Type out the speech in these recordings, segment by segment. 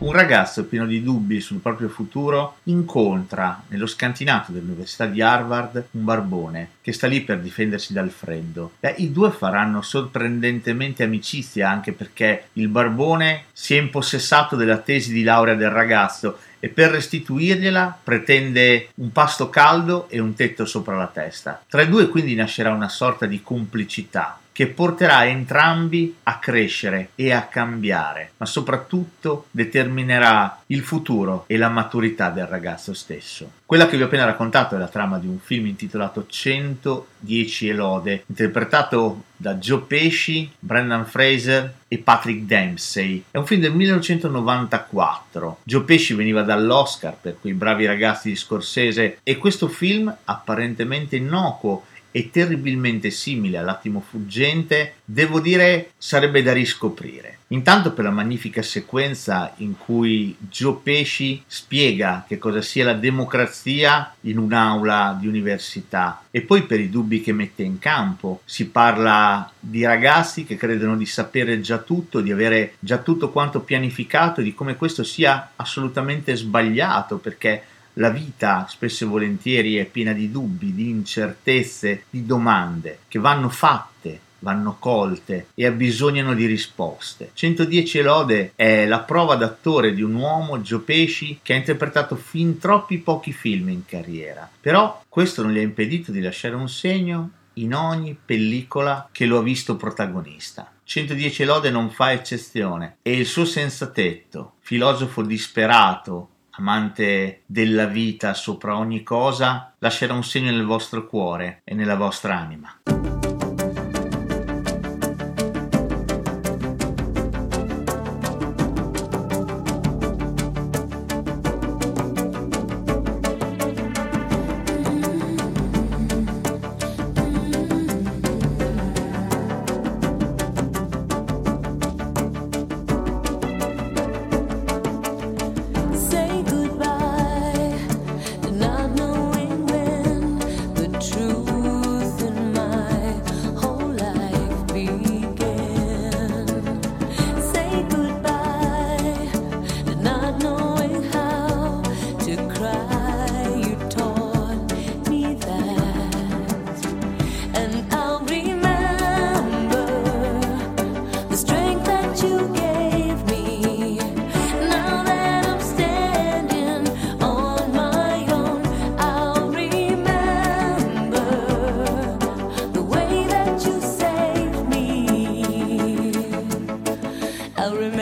Un ragazzo pieno di dubbi sul proprio futuro incontra nello scantinato dell'Università di Harvard un barbone che sta lì per difendersi dal freddo. Beh, I due faranno sorprendentemente amicizia anche perché il barbone si è impossessato della tesi di laurea del ragazzo e per restituirgliela pretende un pasto caldo e un tetto sopra la testa. Tra i due quindi nascerà una sorta di complicità che porterà entrambi a crescere e a cambiare, ma soprattutto determinerà il futuro e la maturità del ragazzo stesso. Quella che vi ho appena raccontato è la trama di un film intitolato 110 Elode, interpretato da Joe Pesci, Brendan Fraser e Patrick Dempsey. È un film del 1994. Joe Pesci veniva dall'Oscar per quei bravi ragazzi di Scorsese e questo film, apparentemente innocuo e terribilmente simile all'attimo fuggente, devo dire sarebbe da riscoprire. Intanto per la magnifica sequenza in cui Joe Pesci spiega che cosa sia la democrazia in un'aula di università e poi per i dubbi che mette in campo. Si parla di ragazzi che credono di sapere già tutto, di avere già tutto quanto pianificato e di come questo sia assolutamente sbagliato perché la vita spesso e volentieri è piena di dubbi, di incertezze, di domande che vanno fatte vanno colte e abbisognano di risposte. 110 lode è la prova d'attore di un uomo, Joe Pesci, che ha interpretato fin troppi pochi film in carriera. Però questo non gli ha impedito di lasciare un segno in ogni pellicola che lo ha visto protagonista. 110 lode non fa eccezione e il suo senza tetto, filosofo disperato, amante della vita sopra ogni cosa, lascerà un segno nel vostro cuore e nella vostra anima.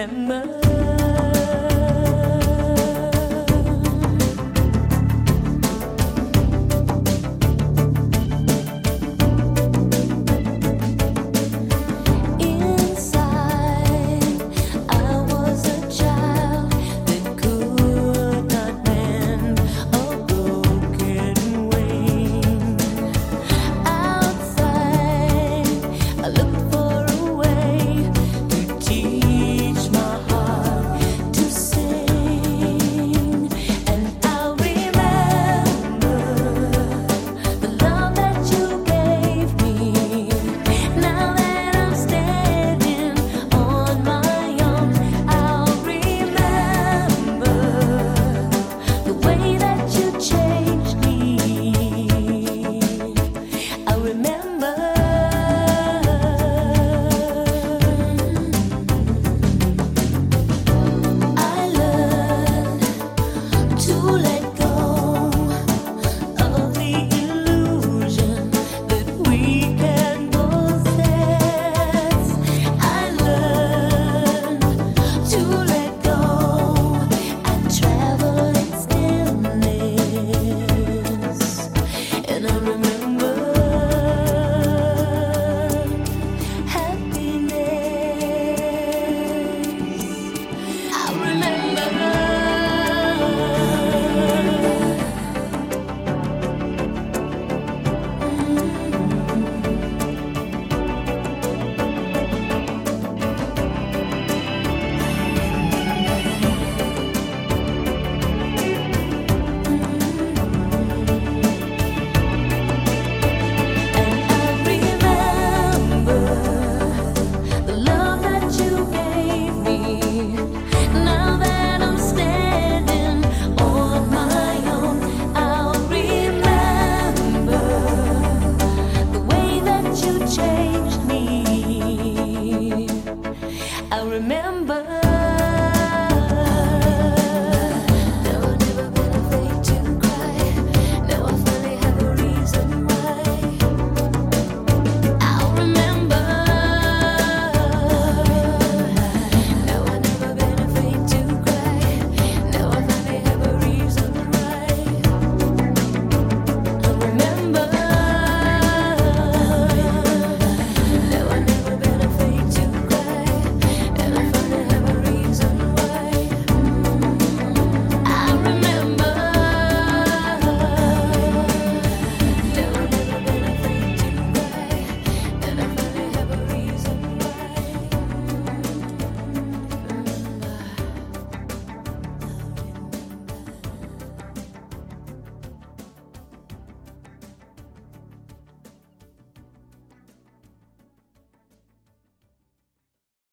remember